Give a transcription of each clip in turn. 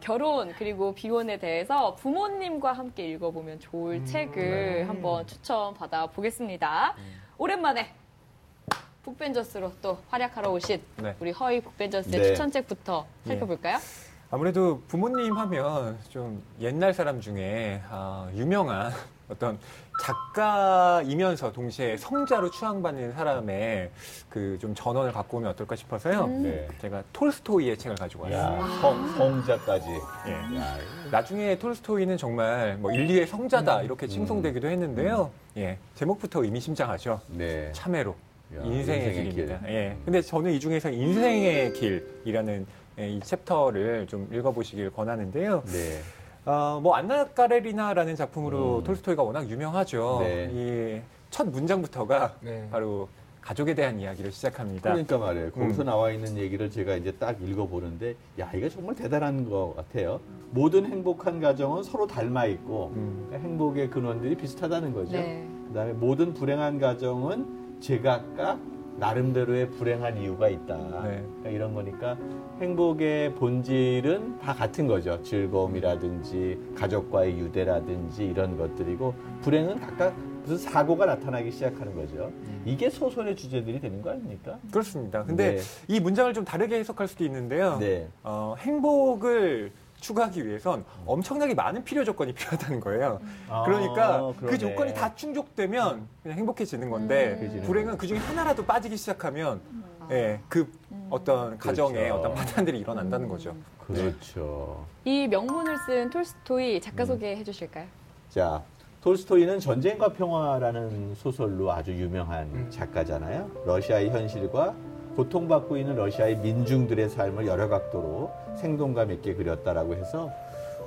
결혼 그리고 비혼에 대해서 부모님과 함께 읽어보면 좋을 책을 한번 추천 받아 보겠습니다. 오랜만에 북벤저스로 또 활약하러 오신 네. 우리 허이 북벤저스의 네. 추천책부터 살펴볼까요? 아무래도 부모님 하면 좀 옛날 사람 중에 아, 유명한 어떤 작가이면서 동시에 성자로 추앙받는 사람의 그 좀 전원을 갖고 오면 어떨까 싶어서요. 네. 제가 톨스토이의 책을 가지고 야, 왔습니다. 성, 성자까지. 예. 야, 나중에 톨스토이는 정말 뭐 인류의 성자다 이렇게 칭송되기도 했는데요. 예, 제목부터 의미심장하죠. 네. 참회로 야, 인생의, 인생의 길입니다. 길. 예. 근데 저는 이 중에서 인생의 길이라는 예, 이 챕터를 좀 읽어보시길 권하는데요. 네. 어, 뭐 안나 까레리나라는 작품으로 음. 톨스토이가 워낙 유명하죠. 네. 이첫 문장부터가 네. 바로 가족에 대한 이야기를 시작합니다. 그러니까 말이에요. 거기서 음. 나와 있는 얘기를 제가 이제 딱 읽어보는데, 야, 이거 정말 대단한 것 같아요. 모든 행복한 가정은 서로 닮아 있고, 음. 그러니까 행복의 근원들이 비슷하다는 거죠. 네. 그 다음에 모든 불행한 가정은 제각각 나름대로의 불행한 이유가 있다. 네. 그러니까 이런 거니까 행복의 본질은 다 같은 거죠. 즐거움이라든지 가족과의 유대라든지 이런 것들이고 불행은 각각 무슨 사고가 나타나기 시작하는 거죠. 이게 소설의 주제들이 되는 거 아닙니까? 그렇습니다. 근데 네. 이 문장을 좀 다르게 해석할 수도 있는데요. 네. 어, 행복을 추구하기 위해선 엄청나게 많은 필요 조건이 필요하다는 거예요. 그러니까 아, 그 그러네. 조건이 다 충족되면 그냥 행복해지는 건데 음. 불행은 그 중에 하나라도 빠지기 시작하면 예, 그 어떤 가정에 그렇죠. 어떤 파탄들이 일어난다는 거죠. 그렇죠. 이 명문을 쓴 톨스토이 작가 소개해 주실까요? 자, 톨스토이는 전쟁과 평화라는 소설로 아주 유명한 작가잖아요. 러시아의 현실과 고통받고 있는 러시아의 민중들의 삶을 여러 각도로 생동감 있게 그렸다라고 해서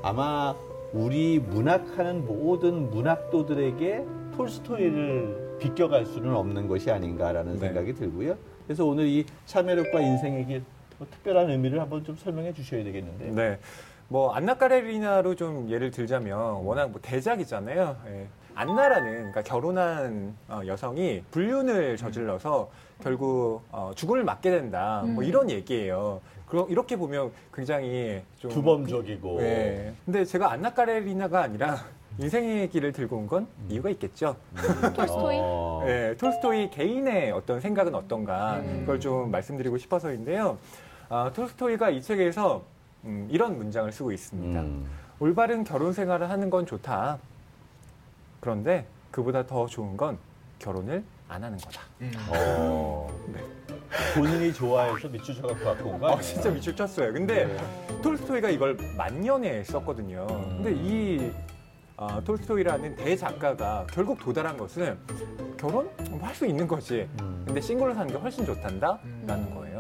아마 우리 문학하는 모든 문학도들에게 톨스토이를 비껴갈 수는 없는 것이 아닌가라는 네. 생각이 들고요. 그래서 오늘 이 참여력과 인생의 길 뭐 특별한 의미를 한번 좀 설명해 주셔야 되겠는데. 네. 뭐 안나 까레리나로 좀 예를 들자면 워낙 뭐 대작이잖아요. 예. 안나라는 그러니까 결혼한 어, 여성이 불륜을 저질러서 결국 어, 죽음을 맞게 된다. 뭐 이런 얘기예요. 그럼 이렇게 보면 굉장히 좀 주범적이고. 예. 근데 제가 안나 까레리나가 아니라 인생의 길을 들고 온 건 이유가 있겠죠. 톨스토이? 어. 예, 톨스토이 개인의 어떤 생각은 어떤가 음. 그걸 좀 말씀드리고 싶어서인데요. 아, 톨스토이가 이 책에서 음, 이런 문장을 쓰고 있습니다. 음. 올바른 결혼 생활을 하는 건 좋다. 그런데 그보다 더 좋은 건 결혼을 안 하는 거다. 어. 본인이 좋아해서 밑줄 쳐갖고 갖고 온거 아니에요? 어, 진짜 미칠 쳤어요. 근데 네. 톨스토이가 이걸 만년에 썼거든요. 근데 이 아, 톨스토이라는 대작가가 결국 도달한 것은 결혼 할수 있는 거지. 음. 근데 싱글로 사는 게 훨씬 좋단다 라는 거예요.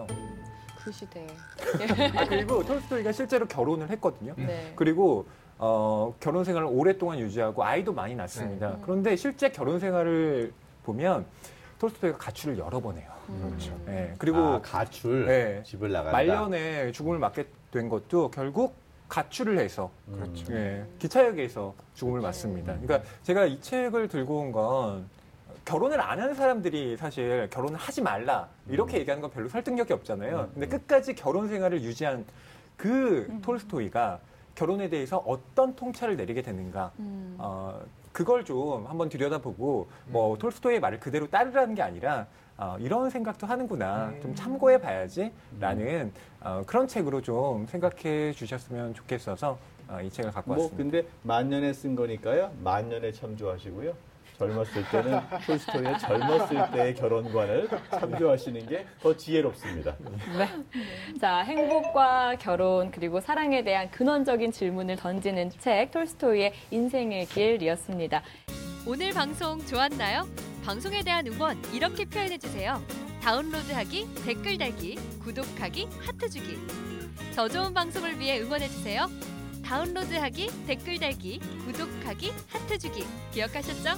그 시대. 아, 그리고 톨스토이가 실제로 결혼을 했거든요. 네. 그리고 어, 결혼 생활을 오랫동안 유지하고 아이도 많이 낳습니다. 네. 그런데 실제 결혼 생활을 보면 톨스토이가 가출을 여러 번 해요. 그렇죠. 예, 그리고 아, 가출 네. 집을 나간다. 말년에 죽음을 맞게 된 것도 결국 가출을 해서 그렇죠. 예, 기차역에서 죽음을 맞습니다. 그러니까 제가 이 책을 들고 온건 결혼을 안 하는 사람들이 사실 결혼을 하지 말라 이렇게 얘기하는 건 별로 설득력이 없잖아요. 근데 끝까지 결혼 생활을 유지한 그 톨스토이가 결혼에 대해서 어떤 통찰을 내리게 되는가 음. 어, 그걸 좀 한번 들여다보고 뭐 톨스토이의 말을 그대로 따르라는 게 아니라 어, 이런 생각도 하는구나 좀 참고해 봐야지라는 어, 그런 책으로 좀 생각해 주셨으면 좋겠어서 어, 이 책을 갖고 뭐 왔습니다. 근데 만년에 쓴 거니까요. 만년에 참조하시고요. 젊었을 때는 톨스토이의 젊었을 때의 결혼관을 참조하시는 게 더 지혜롭습니다. 네. 자, 행복과 결혼 그리고 사랑에 대한 근원적인 질문을 던지는 책 톨스토이의 인생의 길이었습니다. 오늘 방송 좋았나요? 방송에 대한 응원 이렇게 표현해 주세요. 다운로드하기, 댓글 달기, 구독하기, 하트 주기. 더 좋은 방송을 위해 응원해 주세요. 다운로드하기, 댓글 달기, 구독하기, 하트 주기. 기억하셨죠?